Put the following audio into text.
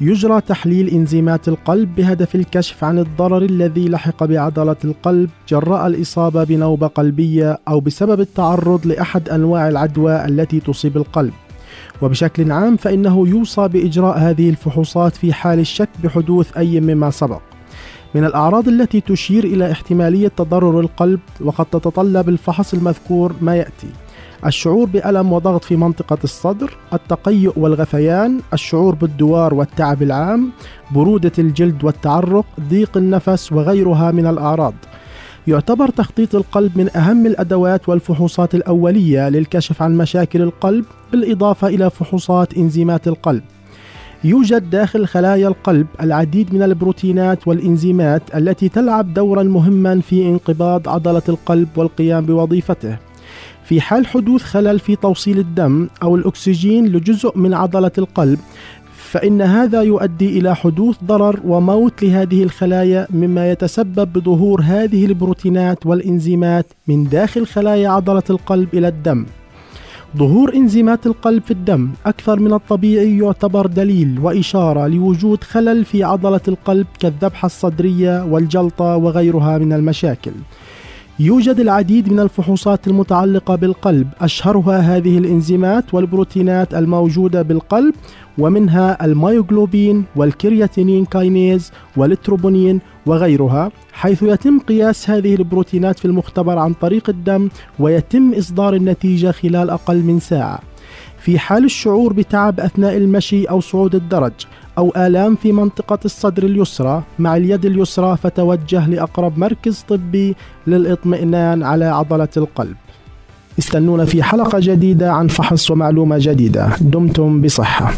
يجرى تحليل إنزيمات القلب بهدف الكشف عن الضرر الذي لحق بعضلة القلب جراء الإصابة بنوبة قلبية أو بسبب التعرض لأحد أنواع العدوى التي تصيب القلب. وبشكل عام فإنه يوصى بإجراء هذه الفحوصات في حال الشك بحدوث أي مما سبق. من الأعراض التي تشير إلى احتمالية تضرر القلب وقد تتطلب الفحص المذكور ما يأتي. الشعور بألم وضغط في منطقة الصدر، التقيؤ والغثيان، الشعور بالدوار والتعب العام، برودة الجلد والتعرق، ضيق النفس وغيرها من الأعراض. يعتبر تخطيط القلب من أهم الأدوات والفحوصات الأولية للكشف عن مشاكل القلب بالإضافة إلى فحوصات إنزيمات القلب. يوجد داخل خلايا القلب العديد من البروتينات والإنزيمات التي تلعب دورا مهما في انقباض عضلة القلب والقيام بوظيفته. في حال حدوث خلل في توصيل الدم أو الأكسجين لجزء من عضلة القلب فإن هذا يؤدي إلى حدوث ضرر وموت لهذه الخلايا مما يتسبب بظهور هذه البروتينات والإنزيمات من داخل خلايا عضلة القلب إلى الدم. ظهور إنزيمات القلب في الدم أكثر من الطبيعي يعتبر دليل وإشارة لوجود خلل في عضلة القلب كالذبحة الصدرية والجلطة وغيرها من المشاكل. يوجد العديد من الفحوصات المتعلقة بالقلب. أشهرها هذه الإنزيمات والبروتينات الموجودة بالقلب ومنها ال myoglobin وال creatine kinase وال troponin وغيرها حيث يتم قياس هذه البروتينات في المختبر عن طريق الدم ويتم إصدار النتيجة خلال أقل من ساعة. في حال الشعور بتعب أثناء المشي أو صعود الدرج أو آلام في منطقة الصدر اليسرى مع اليد اليسرى فتوجه لأقرب مركز طبي للإطمئنان على عضلة القلب. استنونا في حلقة جديدة عن فحص ومعلومة جديدة. دمتم بصحة.